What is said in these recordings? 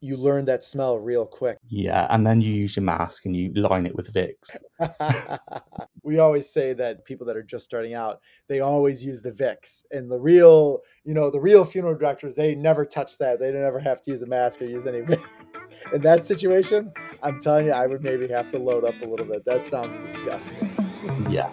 you learn that smell real quick. Yeah, and then you use your mask and you line it with Vicks. we always say that people that are just starting out, they always use the Vicks. And the real, you know, the real funeral directors, they never touch that. They never have to use a mask or use any Vicks. In that situation, I'm telling you, I would maybe have to load up a little bit. That sounds disgusting. Yeah.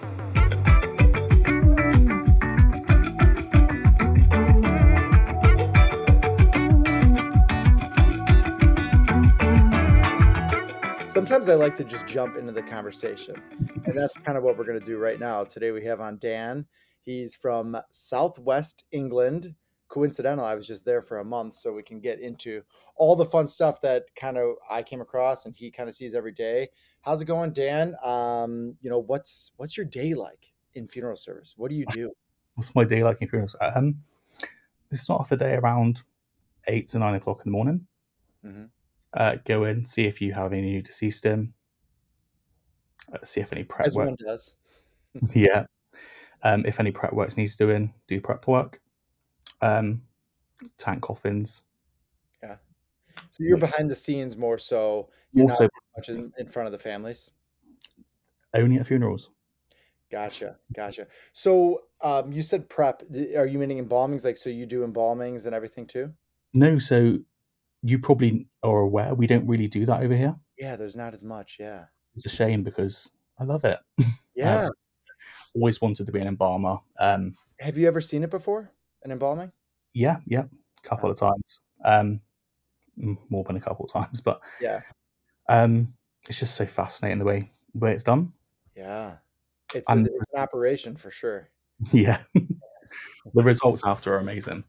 Sometimes I like to just jump into the conversation. And that's kind of what we're going to do right now. Today we have on Dan. He's from Southwest England. Coincidental, I was just there for a month, so we can get into all the fun stuff that kind of I came across and he kind of sees every day. How's it going, Dan? Um, you know, what's what's your day like in funeral service? What do you do? What's my day like in funeral? Um, we start off the day around eight to nine o'clock in the morning. Mm-hmm uh, go in, see if you have any new deceased in, uh, see if any prep As work. one does. yeah. Um, if any prep works needs doing, do prep work. Um, tank coffins. Yeah. So you're behind the scenes more so. You're also, not much in, in front of the families. Only at funerals. Gotcha, gotcha. So um, you said prep. Are you meaning embalmings? Like, so you do embalmings and everything too? No. So you probably are aware we don't really do that over here. Yeah, there's not as much. Yeah, it's a shame because I love it. Yeah, always wanted to be an embalmer. Um, Have you ever seen it before? An embalming? Yeah, yeah, a couple oh. of times. Um, more than a couple of times, but yeah, um, it's just so fascinating the way the way it's done. Yeah, it's, a, it's an operation for sure. Yeah, the results after are amazing.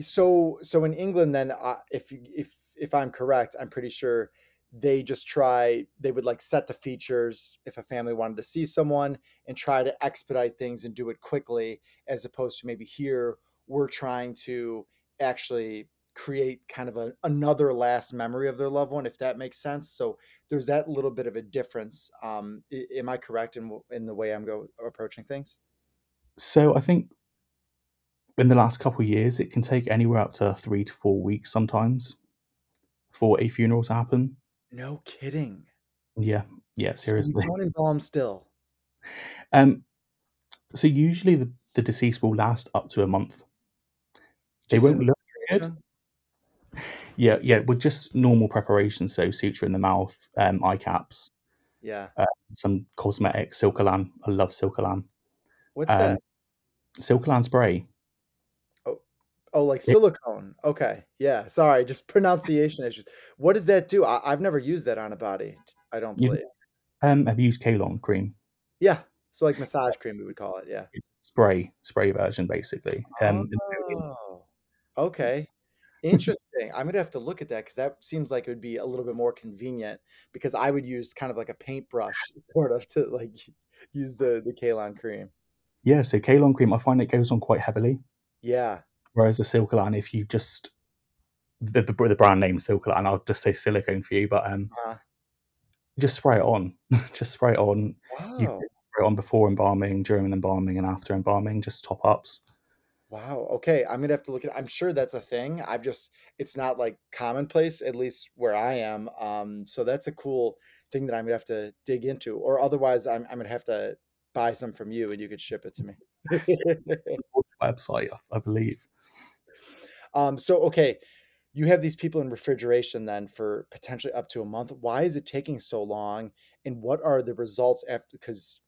So so in England, then uh, if if if I'm correct, I'm pretty sure they just try they would like set the features if a family wanted to see someone and try to expedite things and do it quickly as opposed to maybe here we're trying to actually create kind of a, another last memory of their loved one if that makes sense. So there's that little bit of a difference um, am i correct in, in the way i'm go approaching things? So i think in the last couple of years, it can take anywhere up to three to four weeks sometimes for a funeral to happen. No kidding. Yeah, yeah, seriously. So you don't embalm still. Um, so usually the, the deceased will last up to a month. They just won't look good. Yeah, yeah, with just normal preparation, so suture in the mouth, um, eye caps. Yeah. Uh, some cosmetics, Silcolan. I love Silcolan. What's um, that? Silcolan spray. Oh, like silicone. Okay. Yeah. Sorry, just pronunciation issues. What does that do? I, have never used that on a body. I don't believe. You, um, have you used Kalon cream? Yeah. So like massage cream, we would call it. Yeah. It's spray, spray version, basically. Um, oh. Okay. Interesting. I'm gonna have to look at that because that seems like it would be a little bit more convenient because I would use kind of like a paintbrush sort of to like use the the Kalon cream. Yeah, so Kalon cream, I find it goes on quite heavily. Yeah, Whereas the Silcolan, if you just the, the, the brand name Silcolan, I'll just say silicone for you, but um, uh, just spray it on. just spray it on. Wow. You spray it on before embalming, during embalming, and after embalming. Just top ups. Wow. Okay, I'm gonna have to look at. I'm sure that's a thing. I've just it's not like commonplace, at least where I am. Um, so that's a cool thing that I'm gonna have to dig into, or otherwise, I'm I'm gonna have to buy some from you, and you could ship it to me. Website, I believe. Um, so okay, you have these people in refrigeration then for potentially up to a month. Why is it taking so long? And what are the results after? Because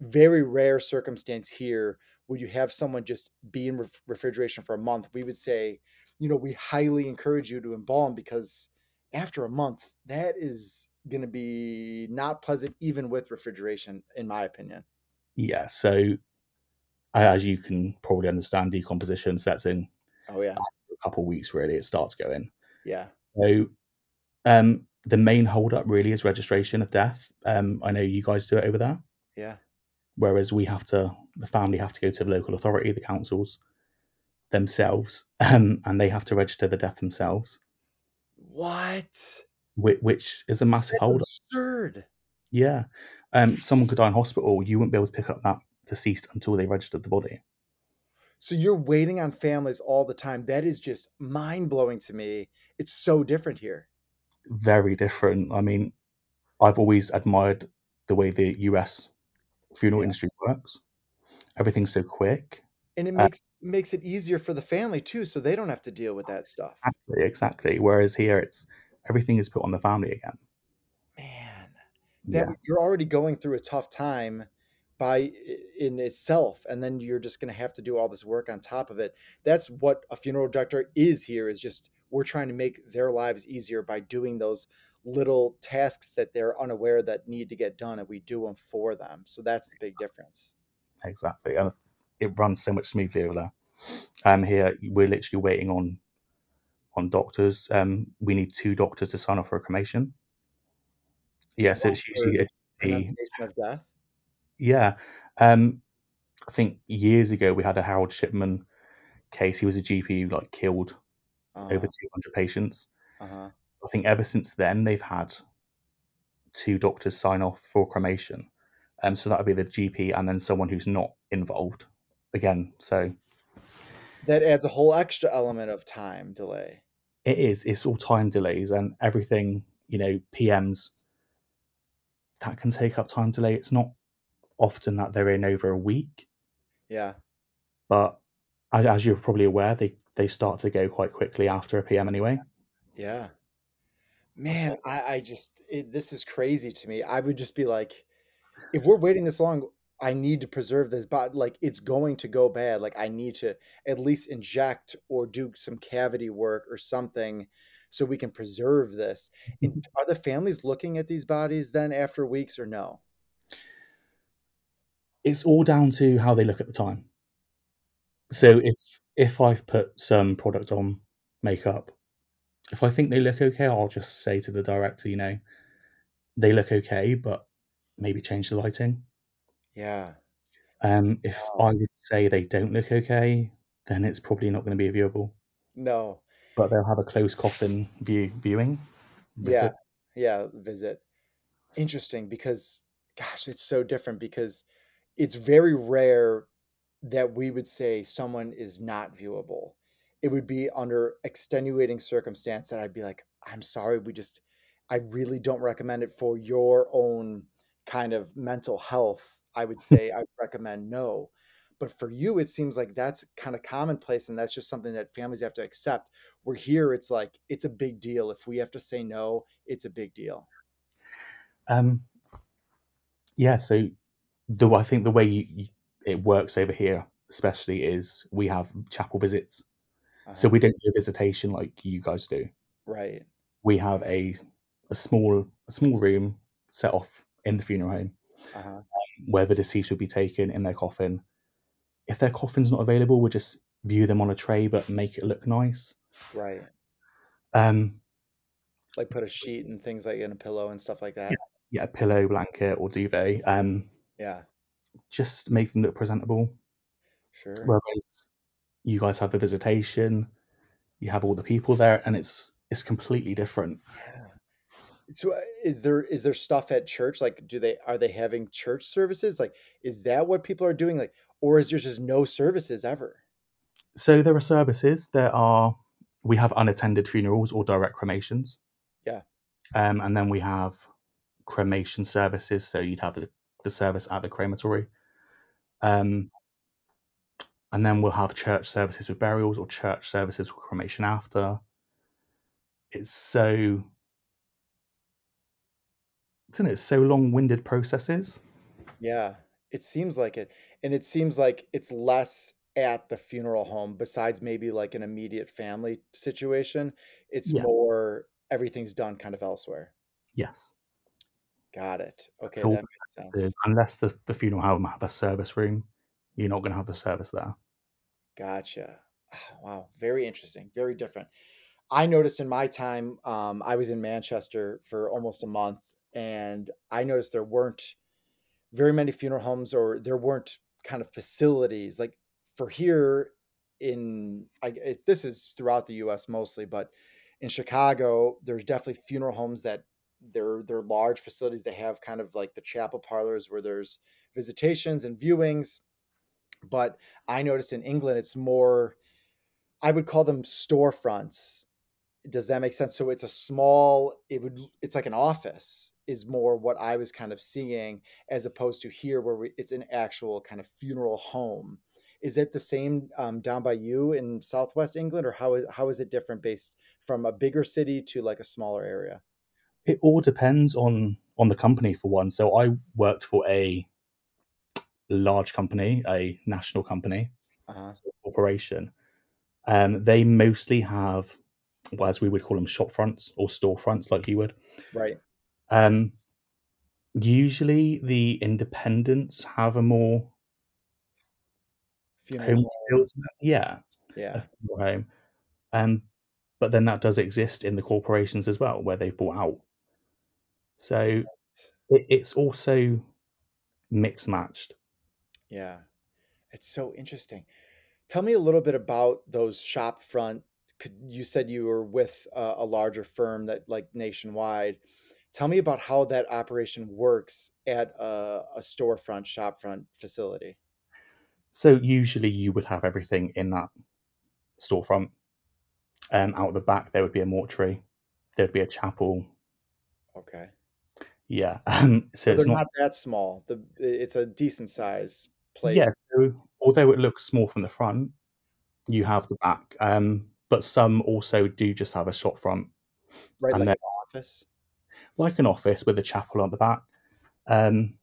very rare circumstance here would you have someone just be in ref- refrigeration for a month. We would say, you know, we highly encourage you to embalm because after a month, that is going to be not pleasant, even with refrigeration, in my opinion. Yeah. So, as you can probably understand, decomposition sets in Oh yeah. a couple weeks really, it starts going. Yeah. So um, the main holdup really is registration of death. Um, I know you guys do it over there. Yeah. Whereas we have to, the family have to go to the local authority, the councils themselves, um, and they have to register the death themselves. What? Which, which is a massive That's holdup. Absurd. Yeah. Um, someone could die in hospital. You wouldn't be able to pick up that deceased until they registered the body. So you're waiting on families all the time. That is just mind blowing to me. It's so different here. Very different. I mean, I've always admired the way the US funeral Yeah. industry works. Everything's so quick. And it Uh, makes makes it easier for the family too, so they don't have to deal with that stuff. Exactly, exactly. Whereas here, it's everything is put on the family again. Man, that Yeah, you're already going through a tough time by in itself, and then you're just going to have to do all this work on top of it. That's what a funeral director is here. Is just we're trying to make their lives easier by doing those little tasks that they're unaware that need to get done, and we do them for them. So that's the big difference. exactly. And it runs so much smoothly over there. Um, here we're literally waiting on on doctors. Um, we need two doctors to sign off for a cremation. Yes, for usually a of death. Yeah. Um, I think years ago we had a Harold Shipman case. He was a GP who like killed over Uh, 200 patients. uh-huh. I think ever since then they've had two doctors sign off for cremation. Um, so that would be the GP and then someone who's not involved again. So That adds a whole extra element of time delay. it is. It's all time delays and everything. You know, PMs that can take up time delay. It's not often that they're in over a week, Yeah. but as, you're probably aware, they they start to go quite quickly after a PM anyway. Yeah. Man, I, I just it, this is crazy to me. I would just be like, if we're waiting this long, I need to preserve this, but like it's going to go bad. Like I need to at least inject or do some cavity work or something so we can preserve this. And mm-hmm. are the families looking at these bodies then after weeks or no? It's all down to how they look at the time. So if if I've put some product on makeup, if I think they look okay, I'll just say to the director, you know, they look okay, but maybe change the lighting. Yeah. Um, if Wow. I would say they don't look okay, then it's probably not going to be a viewable. No. But they'll have a closed coffin view viewing. Yeah. Yeah. Visit. Interesting because gosh, it's so different because it's very rare that we would say someone is not viewable. It would be under extenuating circumstance that I'd be like, I'm sorry, we just, I really don't recommend it for your own kind of mental health. I would say I recommend no. But for you, it seems like that's kind of commonplace and that's just something that families have to accept. Where here, it's like, it's a big deal. If we have to say no, it's a big deal. Um, yeah. So the I think the way you, you, it works over here, especially, is we have chapel visits. So Uh-huh. we don't do a visitation like you guys do. Right. We have a a small a small room set off in the funeral home Uh-huh. where the deceased would be taken in their coffin. If their coffin's not available, we'll just view them on a tray but make it look nice. Right. Um, Like put a sheet and things like in a pillow and stuff like yeah, that. yeah, a pillow, blanket, or duvet. Um, Yeah. just make them look presentable. Sure. Whereas you guys have the visitation, you have all the people there, and it's it's completely different. Yeah. So uh, is there is there stuff at church? Like, do they are they having church services? Like, is that what people are doing? Like, or is there just no services ever? So there are services. There are we have unattended funerals or direct cremations. Yeah. Um, and then we have cremation services. So you'd have the, the service at the crematory. Um, and then we'll have church services with burials or church services with cremation after. It's so, isn't it? So long-winded processes. Yeah, it seems like it. And it seems like it's less at the funeral home, besides maybe like an immediate family situation. It's Yeah. more everything's done kind of elsewhere. Yes. Got it. Okay, that makes sense. unless the, the funeral home have a service room, you're not going to have the service there. Gotcha. Ah, Wow, very interesting, very different. I noticed in my time, um, I was in Manchester for almost a month, and I noticed there weren't very many funeral homes, or there weren't kind of facilities like for here in. I it, this is throughout the U.S. mostly, but in Chicago, there's definitely funeral homes that they're they're large facilities. They have kind of like the chapel parlors where there's visitations and viewings but I noticed in England it's more. I would call them storefronts. Does that make sense? So it's a small. It would. It's like an office. Is more what I was kind of seeing as opposed to here where we, it's an actual kind of funeral home. Is it the same um, down by you in Southwest England, or how is how is it different based from a bigger city to like a smaller area? It all depends on on the company for one. So I worked for a large company, a national company, Uh-huh. so corporation. Um, they mostly have, well, as we would call them, shop fronts or storefronts, like you would. Right. Um, usually, the independents have a more Funeral home home. feel to them. Yeah, Yeah. home. Um, but then that does exist in the corporations as well, where they've bought out. So it, it's also mixed matched. Yeah. It's so interesting. Tell me a little bit about those shop front. Could you said you were with a, a larger firm that like nationwide. Tell me about how that operation works at a, a storefront, shopfront facility. So usually you would have everything in that storefront. Um, out the back there would be a mortuary, there would be a chapel. Okay. Yeah. Um, so So they're not. not that small. The it's a decent size place. Yeah. So although it looks small from the front, you have the back. Um, but some also do just have a shop front, Right, and like an office. like an office with a chapel on the back. Um,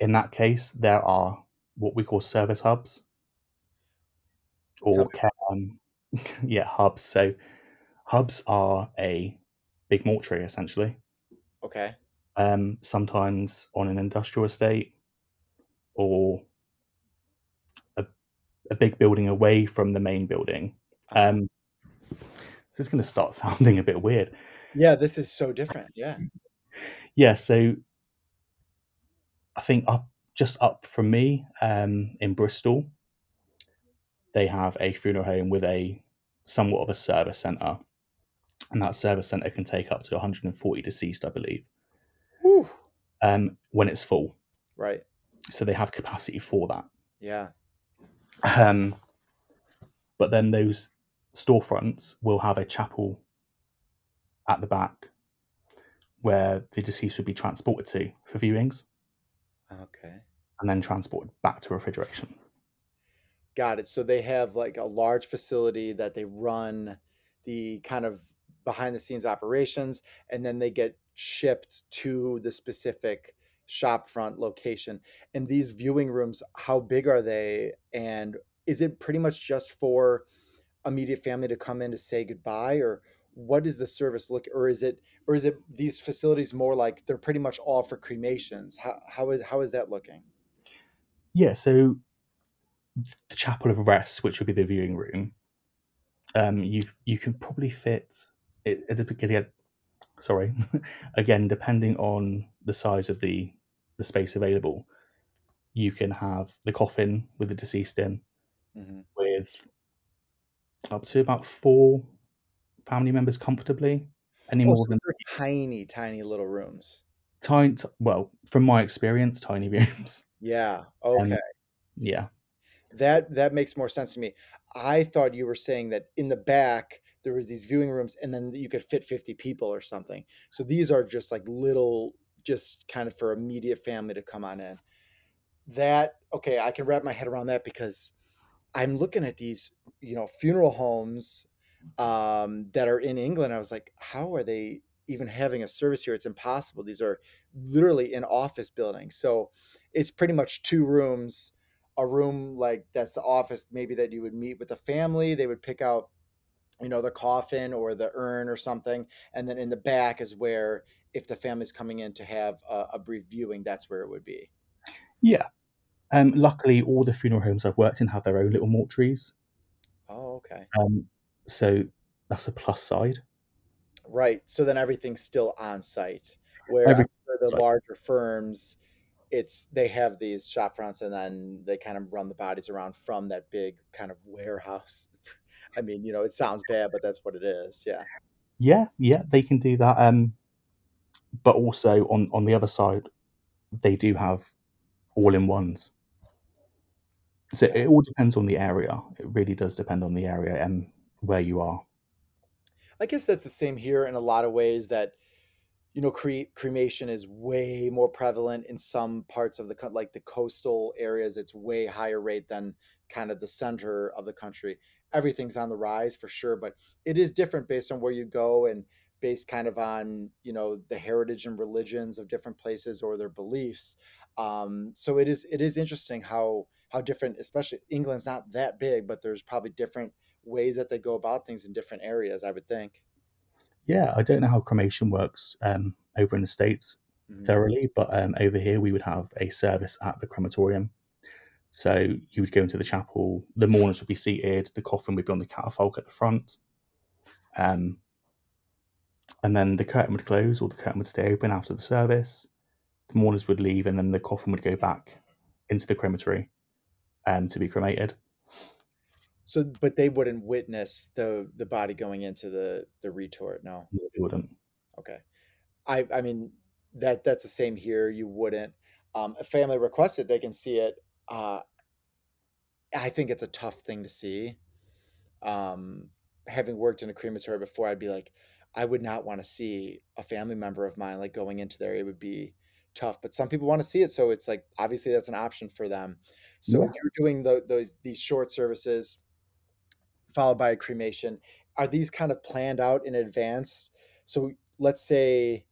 in that case, there are what we call service hubs or care, um, yeah, hubs. So hubs are a big mortuary essentially. Okay. Um, sometimes on an industrial estate or a, a big building away from the main building. Uh-huh. Um, this is going to start sounding a bit weird. Yeah, this is so different. Yeah. Yeah, so I think up just up from me um, in Bristol, they have a funeral home with a somewhat of a service centre, and that service centre can take up to 140 deceased, I believe, Whew. um, when it's full. Right. So they have capacity for that. Yeah. Um, but then those storefronts will have a chapel at the back where the deceased would be transported to for viewings Okay. and then transported back to refrigeration. Got it. So they have like a large facility that they run the kind of behind the scenes operations, and then they get shipped to the specific shop front location. And these viewing rooms, how big are they? And is it pretty much just for immediate family to come in to say goodbye, or what does the service look? Or is it, or is it these facilities more like they're pretty much all for cremations? How how is how is that looking? Yeah, so the chapel of rest, which would be the viewing room, um, you you can probably fit it the. Sorry, again, depending on the size of the the space available, you can have the coffin with the deceased in, Mhm. with up to about four family members comfortably. Any Oh, more so than tiny, tiny little rooms. tiny, well, from my experience, tiny rooms. Yeah. Um, Okay. yeah, That that makes more sense to me. I thought you were saying that in the back there was these viewing rooms and then you could fit 50 people or something. So these are just like little just kind of for immediate family to come on in. That okay, I can wrap my head around that because I'm looking at these, you know, funeral homes um, that are in England. I was like, how are they even having a service here? It's impossible. These are literally in office buildings. So it's pretty much two rooms, a room like that's the office, maybe that you would meet with the family. They would pick out, you know, the coffin or the urn or something. And then in the back is where, if the family's coming in to have a, a brief viewing, that's where it would be. yeah. Um, luckily, all the funeral homes I've worked in have their own little mortuaries. Oh, okay. Um, so that's a plus side. Right. So then everything's still on site. Where Every- I'm sure the larger firms, it's they have these shop fronts and then they kind of run the bodies around from that big kind of warehouse. I mean, you know, it sounds bad, but that's what it is. Yeah. Yeah, yeah, they can do that. Um, but also on on the other side, they do have all in ones. So it all depends on the area. It really does depend on the area and where you are. I guess that's the same here in a lot of ways that you know cre- cremation is way more prevalent in some parts of the co- like the coastal areas it's way higher rate than kind of the center of the country everything's on the rise for sure but it is different based on where you go and based kind of on you know the heritage and religions of different places or their beliefs um, so it is it is interesting how how different especially england's not that big but there's probably different ways that they go about things in different areas i would think Yeah, I don't know how cremation works um, over in the States Mhm. thoroughly, but um, over here we would have a service at the crematorium. So you would go into the chapel, the mourners would be seated, the coffin would be on the catafalque at the front. Um, and then the curtain would close or the curtain would stay open after the service. The mourners would leave, and then the coffin would go back into the crematory um, to be cremated. So, but they wouldn't witness the the body going into the the retort. No. No, they wouldn't. Okay. I I mean that that's the same here. You wouldn't. Um, a family requested, they can see it. Uh, I think it's a tough thing to see. Um, having worked in a crematory before, I'd be like, I would not want to see a family member of mine like going into there. It would be tough. But some people want to see it, so it's like obviously that's an option for them. So Yeah. you're doing tho- those these short services followed by a cremation. Are these kind of planned out in advance? So let's say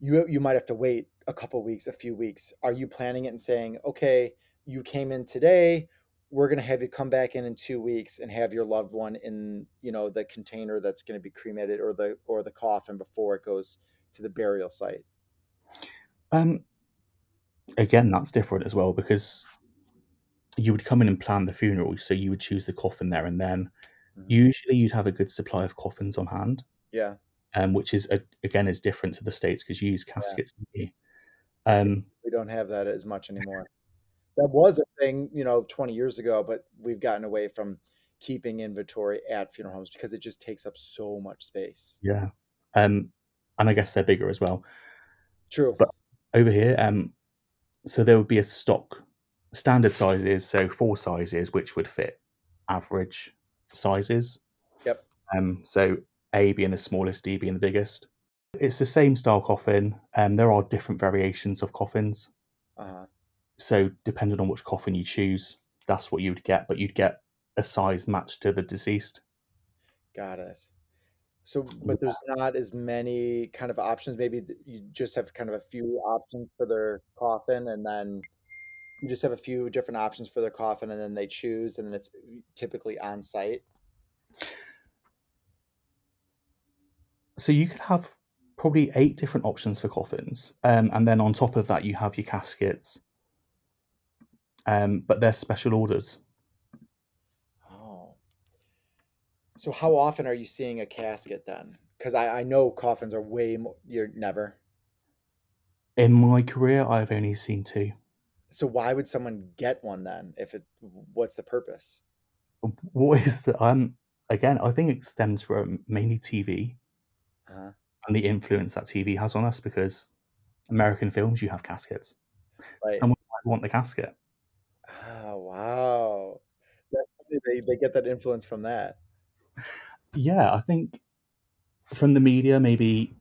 you you might have to wait a couple weeks, a few weeks. Are you planning it and saying, okay, you came in today, we're going to have you come back in in two weeks and have your loved one in you know the container that's going to be cremated or the or the coffin before it goes to the burial site. Um, again, that's different as well because you would come in and plan the funeral. So you would choose the coffin there and then. Mhm. Usually, you'd have a good supply of coffins on hand, Yeah, um, which is a, again is different to the states because you use caskets. here. Um, we don't have that as much anymore. That was a thing, you know, 20 years ago, but we've gotten away from keeping inventory at funeral homes because it just takes up so much space. yeah, um, and I guess they're bigger as well. True. But over here, um, so there would be a stock standard sizes, so four sizes which would fit average sizes. Yep. Um, so A being the smallest, D being the biggest. It's the same style coffin, and there are different variations of coffins. Uh-huh. So depending on which coffin you choose, that's what you would get, but you'd get a size matched to the deceased. Got it. So, but there's not as many kind of options. Maybe you just have kind of a few options for their coffin, and then you just have a few different options for their coffin, and then they choose, and then it's typically on site. So you could have probably eight different options for coffins, um, and then on top of that, you have your caskets. Um, but they're special orders. Oh. So, how often are you seeing a casket then? Because I, I know coffins are way more, you're never. In my career, I've only seen two. So, why would someone get one then? If it, what's the purpose? What is the um? Again, I think it stems from mainly TV Uh-huh. and the influence that TV has on us because American films, you have caskets. Right. Someone might want the casket. Wow. That's They, they get that influence from that. Yeah, I think from the media, maybe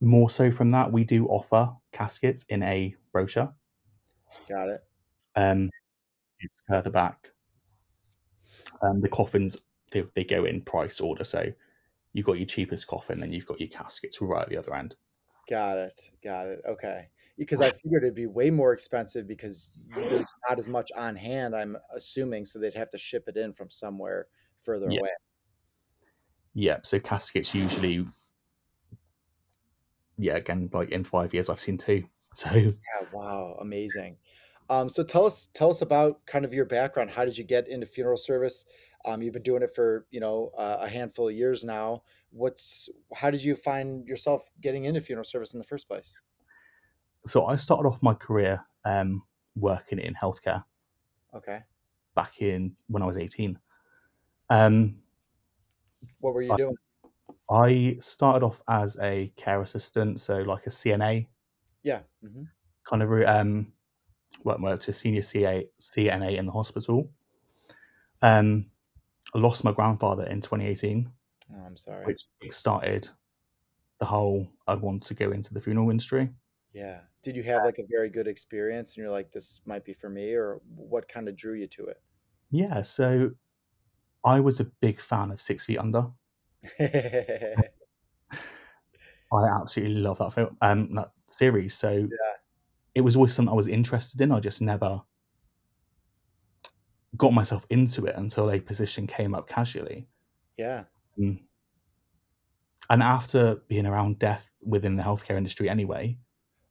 more so from that, we do offer caskets in a brochure. Got it. Um, it's further back. Um, the coffins they, they go in price order, so you've got your cheapest coffin, then you've got your caskets right at the other end. Got it. Got it. Okay. Because I figured it'd be way more expensive because there's not as much on hand, I'm assuming, so they'd have to ship it in from somewhere further Yeah. away. Yeah, so caskets usually, yeah, again, like in five years, I've seen two. So Yeah, wow, amazing. Um, so tell us tell us about kind of your background. How did you get into funeral service? Um, you've been doing it for, you know, uh, a handful of years now. What's how did you find yourself getting into funeral service in the first place? So I started off my career um, working in healthcare Okay. back in when I was 18. Um, What were you I- doing? I started off as a care assistant, so like a CNA Yeah. hmm kind of. Um, worked to senior CA, CNA in the hospital. Um, I lost my grandfather in 2018. Oh, I'm sorry. Which started the whole I want to go into the funeral industry. Yeah. Did you have like a very good experience and you're like, this might be for me, or what kind of drew you to it? Yeah. So I was a big fan of Six Feet Under. I absolutely love that film, um, that series. So yeah. it was always something I was interested in. I just never got myself into it until a position came up casually. Yeah. Um, and after being around death within the healthcare industry anyway.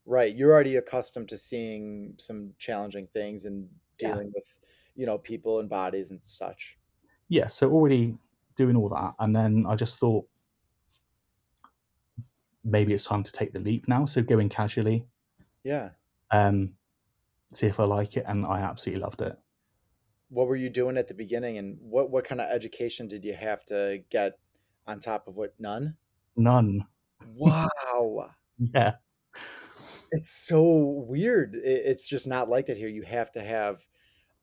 Right. You're already accustomed to seeing some challenging things and dealing yeah. with, you know, people and bodies and such. Yeah. So already doing all that. And then I just thought, maybe it's time to take the leap now. So going casually. Yeah. Um, see if I like it, and I absolutely loved it. What were you doing at the beginning, and what what kind of education did you have to get on top of what? None. None. Wow. yeah. It's so weird. It's just not like that here. You have to have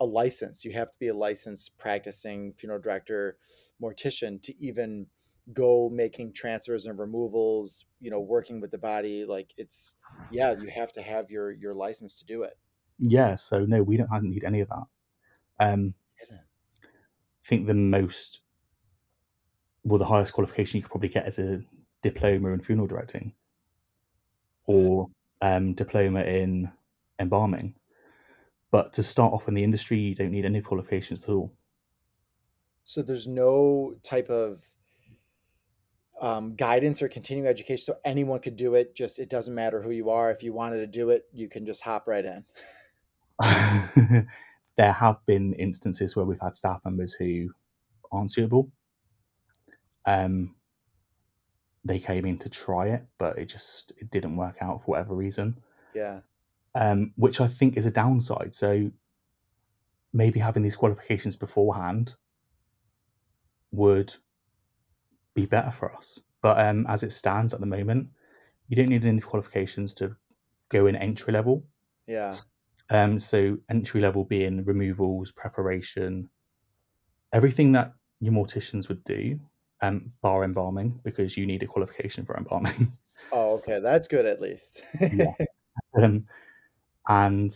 a license. You have to be a licensed practicing funeral director, mortician to even go making transfers and removals you know working with the body like it's yeah you have to have your your license to do it yeah so no we don't I don't need any of that um i think the most well the highest qualification you could probably get is a diploma in funeral directing or um diploma in embalming. But to start off in the industry you don't need any qualifications at all. So there's no type of um, guidance or continuing education so anyone could do it just it doesn't matter who you are. If you wanted to do it you can just hop right in. There have been instances where we've had staff members who aren't suitable. Um they came in to try it but it just it didn't work out for whatever reason yeah um which i think is a downside so maybe having these qualifications beforehand would be better for us. But um, as it stands at the moment, you don't need any qualifications to go in entry level. Yeah. Um, so entry level being removals, preparation, everything that your morticians would do, um, bar embalming because you need a qualification for embalming. Oh, okay, that's good at least. yeah. Um, and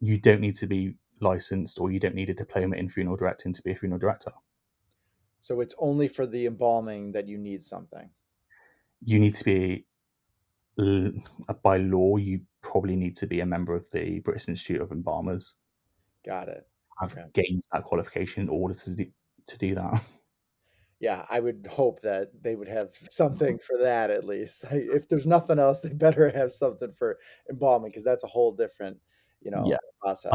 you don't need to be licensed or you don't need a diploma in funeral directing to be a funeral director. So it's only for the embalming that you need something. You need to be by law. You probably need to be a member of the British Institute of Embalmers. Got it. I've okay. gained that qualification in order to do, to do that. Yeah, I would hope that they would have something for that at least. If there's nothing else, they better have something for embalming because that's a whole different, you know, yeah. process.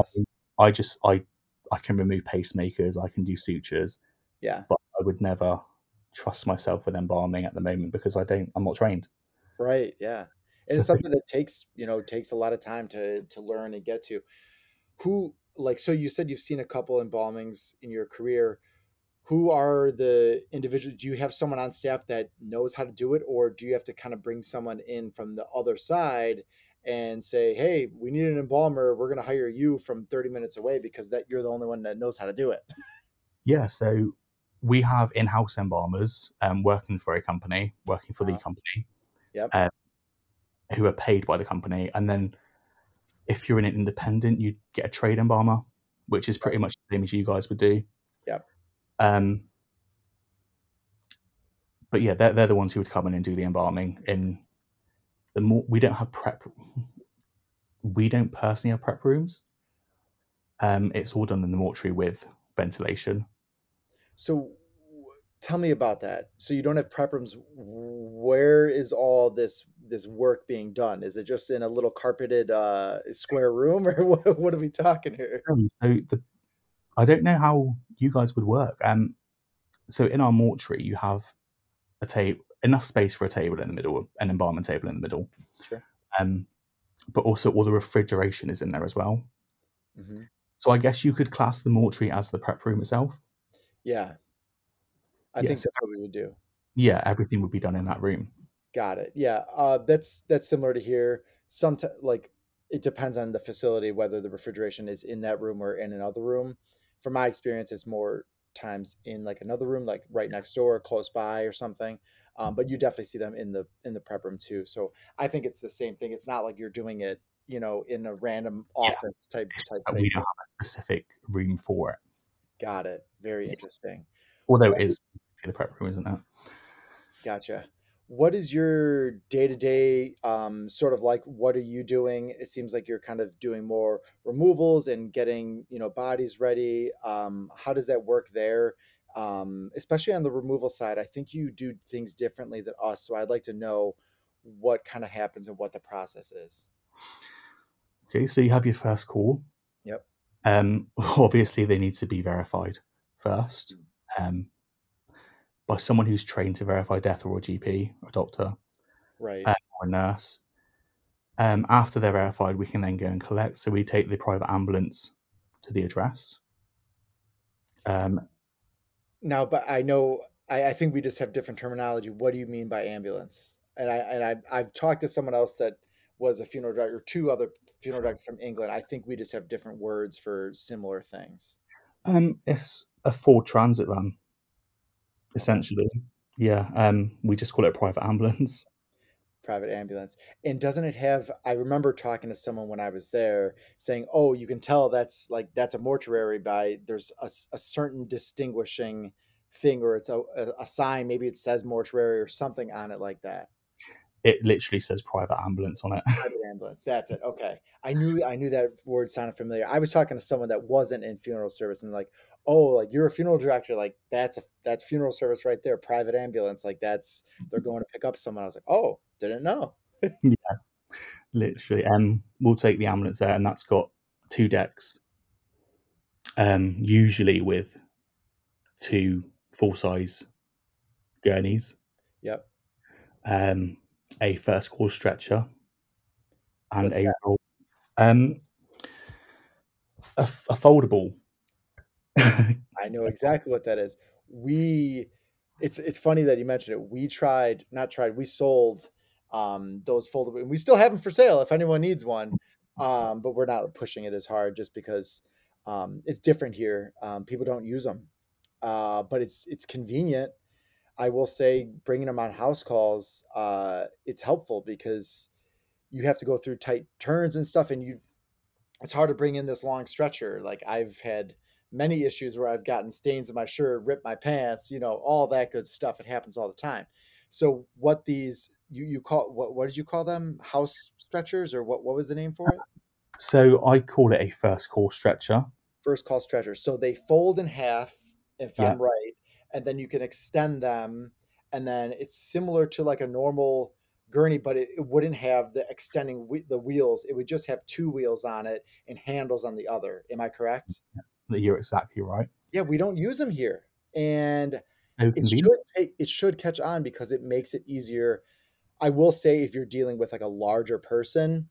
I, I just I I can remove pacemakers. I can do sutures. Yeah. But I would never trust myself with embalming at the moment because I don't. I'm not trained. Right. Yeah. And so, it's something that takes you know takes a lot of time to to learn and get to. Who like so you said you've seen a couple embalmings in your career. Who are the individuals? Do you have someone on staff that knows how to do it, or do you have to kind of bring someone in from the other side and say, "Hey, we need an embalmer. We're going to hire you from 30 minutes away because that you're the only one that knows how to do it." Yeah. So we have in-house embalmers um, working for a company, working for the company, yep. um, who are paid by the company. And then if you're an independent, you get a trade embalmer, which is pretty much the same as you guys would do. Yep. Um, but yeah, they're, they're the ones who would come in and do the embalming. In the more we don't have prep, we don't personally have prep rooms. Um, it's all done in the mortuary with ventilation. So tell me about that. So you don't have prep rooms. Where is all this this work being done? Is it just in a little carpeted uh, square room, or what, what, are we talking here? Um, so the, I don't know how you guys would work. Um, so in our mortuary, you have a table, enough space for a table in the middle, an embalming table in the middle. Sure. Um, but also all the refrigeration is in there as well. Mm-hmm. So I guess you could class the mortuary as the prep room itself. Yeah. I think that's what we would do. Yeah, everything would be done in that room. Got it. Yeah. Uh, that's that's similar to here. Some like it depends on the facility whether the refrigeration is in that room or in another room. From my experience, it's more times in like another room, like right next door, close by, or something. Um, but you definitely see them in the in the prep room too. So I think it's the same thing. It's not like you're doing it, you know, in a random office yeah. type type thing. We don't have a specific room for it. Got it. Very yeah. interesting. Although it is in the prep room, isn't it? Gotcha what is your day to day sort of like? What are you doing? It seems like you're kind of doing more removals and getting you know bodies ready. Um, how does that work there? Um, especially on the removal side, I think you do things differently than us. So I'd like to know what kind of happens and what the process is. Okay, so you have your first call. Yep. Um, obviously, they need to be verified first. Mm. Um, by someone who's trained to verify death or a GP a doctor, right, uh, or a nurse. Um, after they're verified, we can then go and collect. So we take the private ambulance to the address. Um, now, but I know I, I think we just have different terminology. What do you mean by ambulance? And I and I I've talked to someone else that was a funeral director, two other funeral directors from England. I think we just have different words for similar things. Um, it's a Ford Transit van essentially. Yeah, um, we just call it a private ambulance. Private ambulance. And doesn't it have? I remember talking to someone when I was there saying, "Oh, you can tell that's like that's a mortuary by there's a, a certain distinguishing thing, or it's a, a sign. Maybe it says mortuary or something on it like that." It literally says private ambulance on it. private ambulance. That's it. Okay. I knew I knew that word sounded familiar. I was talking to someone that wasn't in funeral service and like, oh, like you're a funeral director, like that's a that's funeral service right there, private ambulance, like that's they're going to pick up someone. I was like, oh, didn't know. yeah, literally. Um, we'll take the ambulance there, and that's got two decks. Um, usually with two full size gurneys. Yep. Um, a first call stretcher and What's a um a, a foldable I know exactly what that is. We it's it's funny that you mentioned it. We tried, not tried, we sold um those foldable and we still have them for sale if anyone needs one. Um, but we're not pushing it as hard just because um it's different here. Um, people don't use them. Uh, but it's it's convenient. I will say bringing them on house calls, uh, it's helpful because you have to go through tight turns and stuff and you it's hard to bring in this long stretcher. Like I've had many issues where I've gotten stains in my shirt, ripped my pants, you know, all that good stuff. It happens all the time. So what these you you call what what did you call them? House stretchers or what what was the name for it? So I call it a first call stretcher. First call stretcher. So they fold in half, if yeah. I'm right, and then you can extend them, and then it's similar to like a normal gurney, but it, it wouldn't have the extending the wheels. It would just have two wheels on it and handles on the other. Am I correct? You're exactly right. Yeah, we don't use them here, and it should take, it should catch on because it makes it easier. I will say, if you're dealing with like a larger person,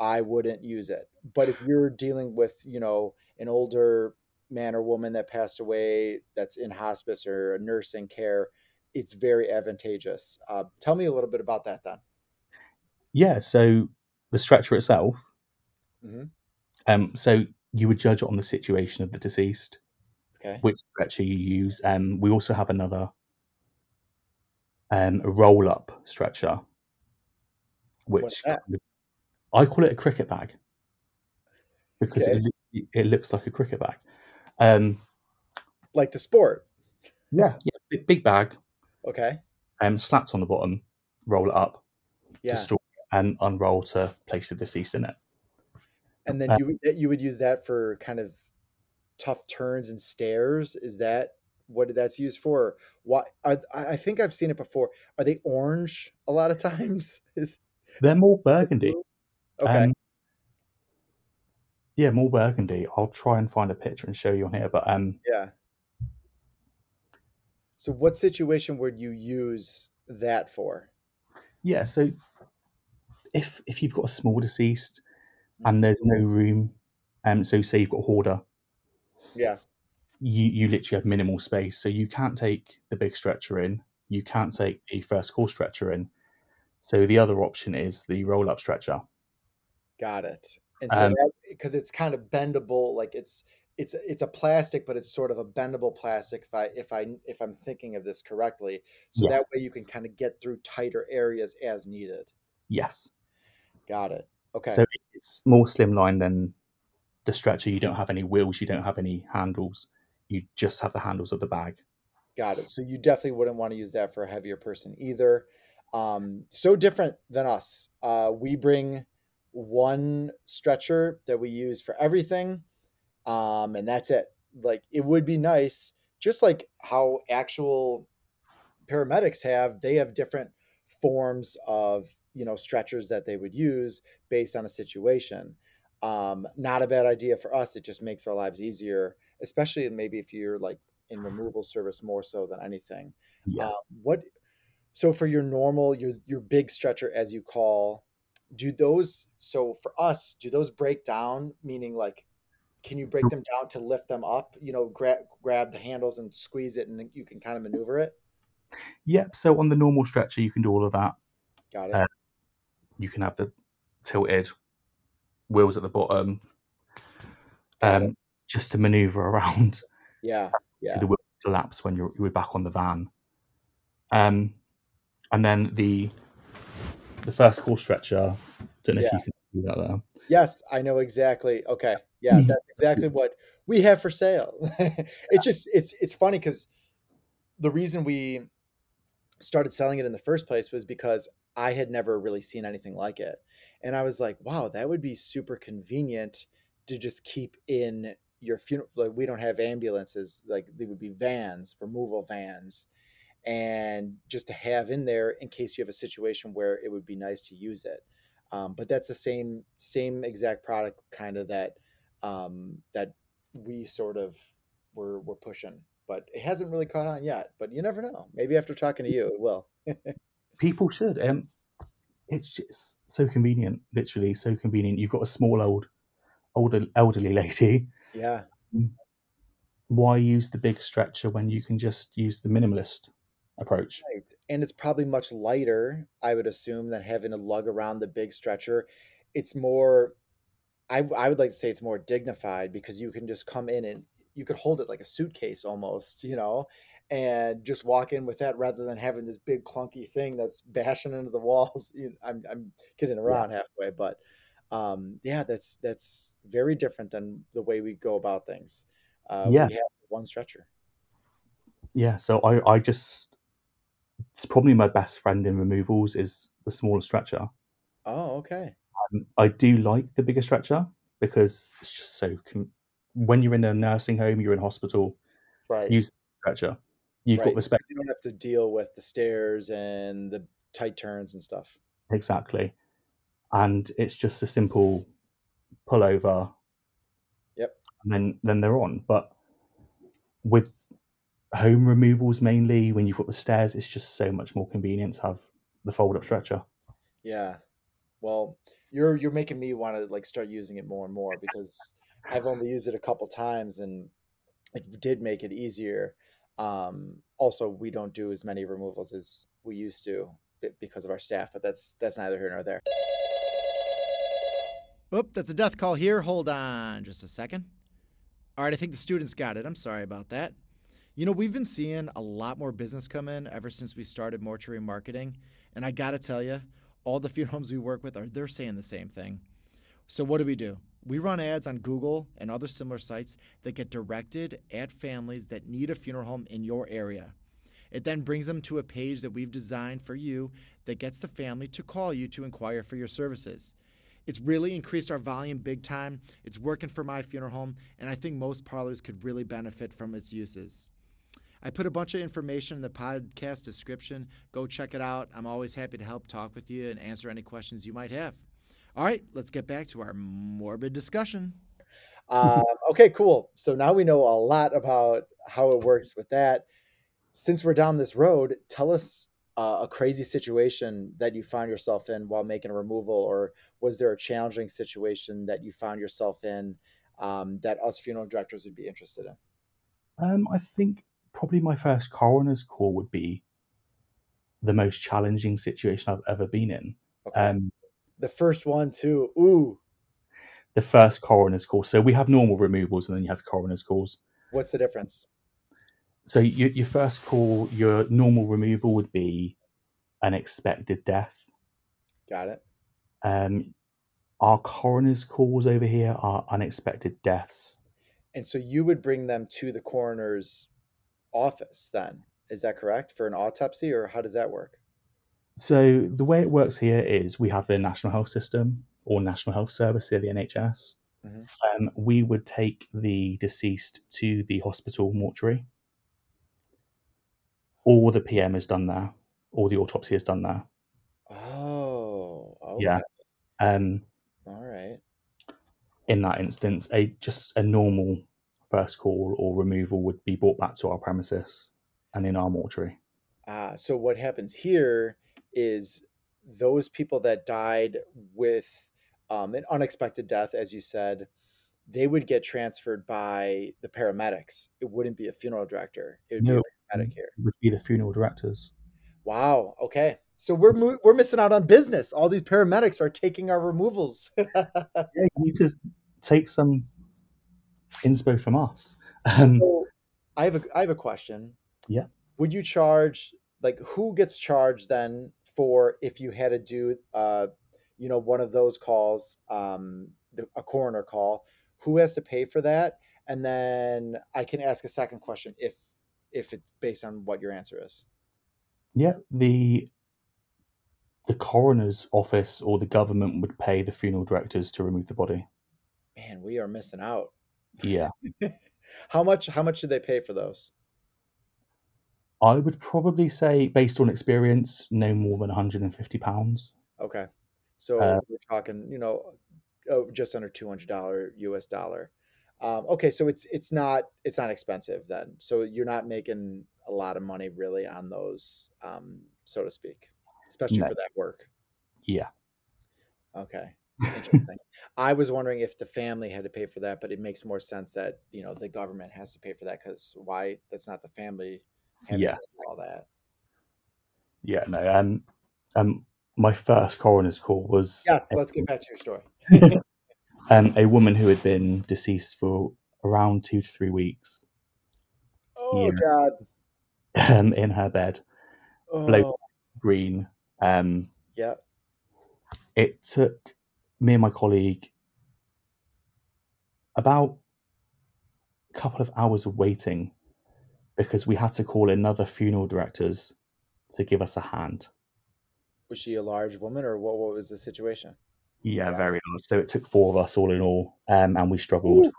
I wouldn't use it. But if you're dealing with you know an older man or woman that passed away that's in hospice or nursing care, it's very advantageous. Uh, tell me a little bit about that then. Yeah, so the stretcher itself. Mm-hmm. Um, so you would judge it on the situation of the deceased, okay. which stretcher you use. Um, we also have another um, a roll up stretcher, which kind of, I call it a cricket bag because okay. it, it looks like a cricket bag. Um, like the sport. Yeah, yeah, big, big bag. Okay. Um, slats on the bottom, roll it up yeah. to store and unroll to place the deceased in it and then uh, you you would use that for kind of tough turns and stairs. Is that what that's used for? Why? I I think I've seen it before. Are they orange a lot of times? Is they're more burgundy? Okay. Um, yeah, more burgundy. I'll try and find a picture and show you on here. But um, yeah. So, what situation would you use that for? Yeah, so if if you've got a small deceased, and there's no room. Um, so say you've got a hoarder. Yeah. You you literally have minimal space, so you can't take the big stretcher in. You can't take the first call stretcher in. So the other option is the roll up stretcher. Got it. And so Um, because it's kind of bendable, like it's it's it's a plastic, but it's sort of a bendable plastic. If I if I if I'm thinking of this correctly, so yes, that way you can kind of get through tighter areas as needed. yes. Got it. Okay. So it's more slimline than the stretcher. You don't have any wheels. You don't have any handles. You just have the handles of the bag. Got it. So you definitely wouldn't want to use that for a heavier person either. Um, so different than us. Uh, we bring one stretcher that we use for everything, um, and that's it. Like it would be nice, just like how actual paramedics have. They have different forms of you know stretchers that they would use based on a situation. Um, not a bad idea for us. It just makes our lives easier, especially maybe if you're like in removal service more so than anything. Yeah. Uh, what so for your normal your your big stretcher as you call, do those so for us do those break down? Meaning like, can you break them down to lift them up? You know, grab grab the handles and squeeze it, and you can kind of maneuver it. Yep. So on the normal stretcher, you can do all of that. Got it. Uh, you can have the tilted wheels at the bottom, um, just to maneuver around. yeah, So the wheels collapse when you're you're back on the van. Um, and then the the first call stretcher. Don't know if you can do that there. yes. I know exactly. Okay, yeah, Mhm. that's exactly what we have for sale. it's just it's it's funny because the reason we started selling it in the first place was because I had never really seen anything like it. And I was like, wow, that would be super convenient to just keep in your funeral. Like, we don't have ambulances, like, they would be vans, removal vans, and just to have in there in case you have a situation where it would be nice to use it. Um, but that's the same same exact product kind of that um, that we sort of were were pushing but it hasn't really caught on yet. But you never know. Maybe after talking to you, it will. People should. Um, it's just so convenient. Literally, so convenient. You've got a small old, older elderly lady. Yeah, Why use the big stretcher when you can just use the minimalist approach? right. And it's probably much lighter, I would assume, than having to lug around the big stretcher. It's more. I, I would like to say it's more dignified because you can just come in and you could hold it like a suitcase almost, you know, and just walk in with that rather than having this big clunky thing that's bashing into the walls. You know, I'm I'm kidding around halfway, but um, yeah, that's that's very different than the way we go about things. Uh, Yeah. we have one stretcher. Yeah. So I, I just, it's probably my best friend in removals is the smaller stretcher. Oh, okay. Um, I do like the bigger stretcher because it's just so. Con- when you're in a nursing home, you're in hospital, Right. use the stretcher. You've right. got the space You don't have to deal with the stairs and the tight turns and stuff. exactly, and it's just a simple pull over. Yep. And then then they're on. But with home removals mainly, when you've got the stairs, it's just so much more convenient to have the fold up stretcher. Yeah. Well, you're you're making me want to like start using it more and more because I've only used it a couple times and it did make it easier. Um, also, we don't do as many removals as we used to because of our staff, but that's that's neither here nor there. Oop, that's a death call here. Hold on just a second. All right, I think the students got it. I'm sorry about that. You know, we've been seeing a lot more business come in ever since we started mortuary marketing. And I got to tell you, all the funeral homes we work with are they're saying the same thing. So what do we do? We run ads on Google and other similar sites that get directed at families that need a funeral home in your area. It then brings them to a page that we've designed for you that gets the family to call you to inquire for your services. It's really increased our volume big time. It's working for my funeral home, and I think most parlors could really benefit from its uses. I put a bunch of information in the podcast description. Go check it out. I'm always happy to help talk with you and answer any questions you might have. All right, let's get back to our morbid discussion. Um, okay, cool. So now we know a lot about how it works with that. Since we're down this road, tell us uh, a crazy situation that you found yourself in while making a removal, or was there a challenging situation that you found yourself in um, that us funeral directors would be interested in? Um, I think probably my first coroner's call would be the most challenging situation I've ever been in. Okay. Um, the first one too. Ooh, the first coroner's call. So we have normal removals, and then you have coroner's calls. What's the difference? So you, your first call, your normal removal would be an expected death. Got it. Um, our coroner's calls over here are unexpected deaths. And so you would bring them to the coroner's office then. Is that correct for an autopsy or how does that work? So the way it works here is we have the National Health System or National Health Service here, the NHS. Mm-hmm. Um, we would take the deceased to the hospital mortuary. All the PM is done there. All the autopsy is done there. Oh, okay. yeah. Um, all right. In that instance, a just a normal first call or removal would be brought back to our premises and in our mortuary. Ah, so what happens here is those people that died with um, an unexpected death, as you said, they would get transferred by the paramedics. It wouldn't be a funeral director. It would no, be a paramedic here. It would be the funeral directors. Wow. Okay. So we're we're missing out on business. All these paramedics are taking our removals. yeah, you need to take some inspo from us. Um, so I have a I have a question. Yeah. Would you charge like who gets charged then for if you had to do uh you know one of those calls um the, a coroner call who has to pay for that and then I can ask a second question if if it's based on what your answer is. Yeah, the the coroner's office or the government would pay the funeral directors to remove the body. Man, we are missing out. Yeah. how much how much do they pay for those? I would probably say based on experience no more than 150 pounds. Okay. So uh, we're talking, you know, oh, just under $200 US dollar. Um, okay, so it's it's not it's not expensive then. So you're not making a lot of money really on those um, so to speak especially no. for that work. Yeah. Okay. Interesting. I was wondering if the family had to pay for that, but it makes more sense that you know the government has to pay for that because why? That's not the family. Yeah. all that. Yeah. No. Um. Um. My first coroner's call was. Yes. let's get back to your story. um. A woman who had been deceased for around two to three weeks. Oh God. Um. In her bed. Oh. green um, yeah. It took me and my colleague about a couple of hours of waiting because we had to call another funeral directors to give us a hand. Was she a large woman or what, what was the situation? Yeah, very large. So it took four of us all in all, um, and we struggled.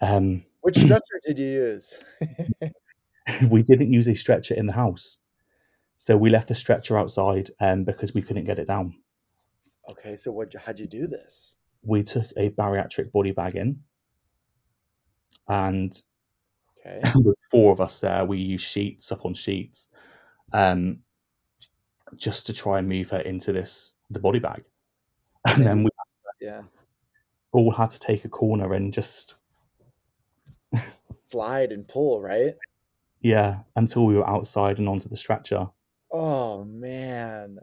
Um, Which stretcher did you use? we didn't use a stretcher in the house. So we left the stretcher outside um, because we couldn't get it down. Okay, so what? How'd you do this? We took a bariatric body bag in, and okay. with four of us there, we used sheets upon sheets, um, just to try and move her into this the body bag, and then we yeah all had to take a corner and just slide and pull, right? Yeah, until we were outside and onto the stretcher. Oh man.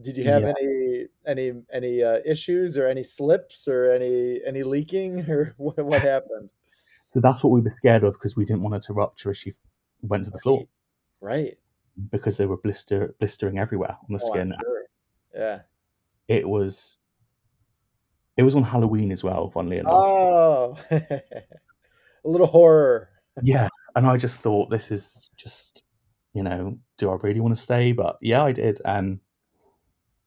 Did you have yeah. any any any uh, issues or any slips or any any leaking or what, what happened? So that's what we were scared of because we didn't want her to rupture as she went to the floor. Right. Because they were blister blistering everywhere on the oh, skin. Sure. Yeah. It was it was on Halloween as well, funnily enough. Oh a little horror. yeah. And I just thought this is just you know, do I really want to stay? But yeah, I did. Um,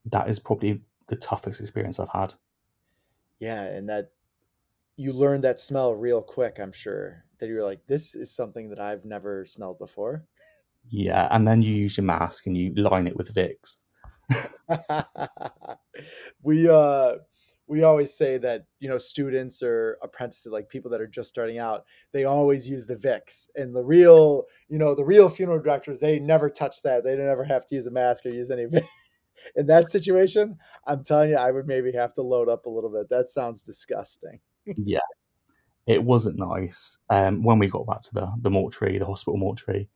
that is probably the toughest experience I've had. Yeah, and that you learned that smell real quick. I'm sure that you're like, this is something that I've never smelled before. Yeah, and then you use your mask and you line it with Vicks. we uh we always say that you know students or apprentices like people that are just starting out they always use the Vicks and the real you know the real funeral directors they never touch that they never have to use a mask or use any in that situation i'm telling you i would maybe have to load up a little bit that sounds disgusting yeah it wasn't nice um when we got back to the the mortuary the hospital mortuary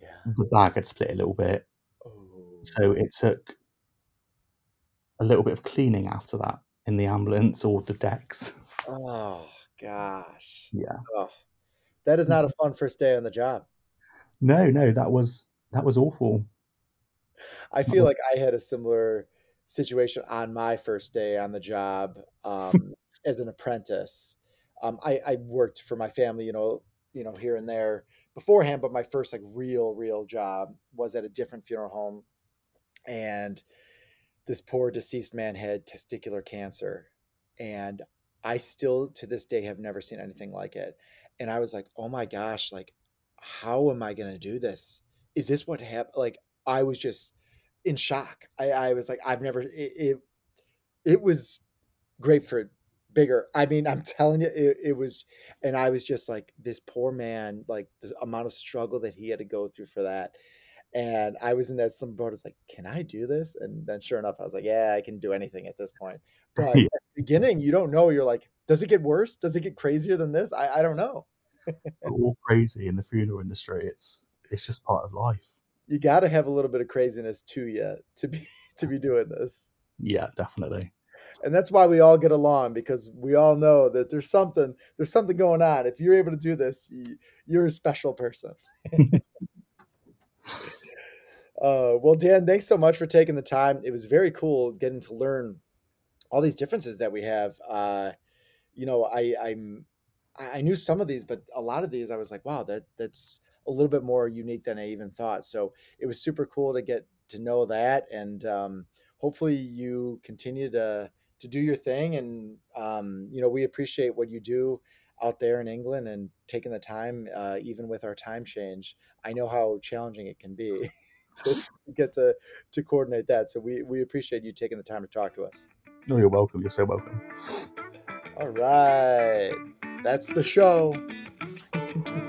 yeah the bag had split a little bit oh. so it took a little bit of cleaning after that in the ambulance or the decks. Oh gosh. Yeah. Oh, that is not a fun first day on the job. No, no, that was that was awful. I feel like I had a similar situation on my first day on the job um, as an apprentice. Um, I, I worked for my family, you know, you know, here and there beforehand, but my first like real, real job was at a different funeral home, and this poor deceased man had testicular cancer, and I still to this day have never seen anything like it, and I was like, oh my gosh, like, how am I gonna do this? Is this what happened? Like, I was just in shock. I, I was like, I've never it, it, it was great for bigger. I mean, I'm telling you, it, it, was, and I was just like, this poor man, like the amount of struggle that he had to go through for that. And I was in that some boat. I was like, can I do this? And then sure enough, I was like, yeah, I can do anything at this point. But yeah. at the beginning, you don't know. You're like, does it get worse? Does it get crazier than this? I, I don't know. all crazy in the funeral industry. It's it's just part of life. You got to have a little bit of craziness to you to be to be doing this. Yeah, definitely. And that's why we all get along because we all know that there's something there's something going on. If you're able to do this you're a special person. Uh, well dan thanks so much for taking the time. It was very cool getting to learn all these differences that we have. Uh, you know i i'm i knew some of these but a lot of these i was like wow that that's a little bit more unique than i even thought so it was super cool to get to know that and um, hopefully you continue to to do your thing. And, um, you know, we appreciate what you do out there in England and taking the time, uh, even with our time change. I know how challenging it can be to get to, to coordinate that. So we, we appreciate you taking the time to talk to us. No, you're welcome. You're so welcome. All right. That's the show.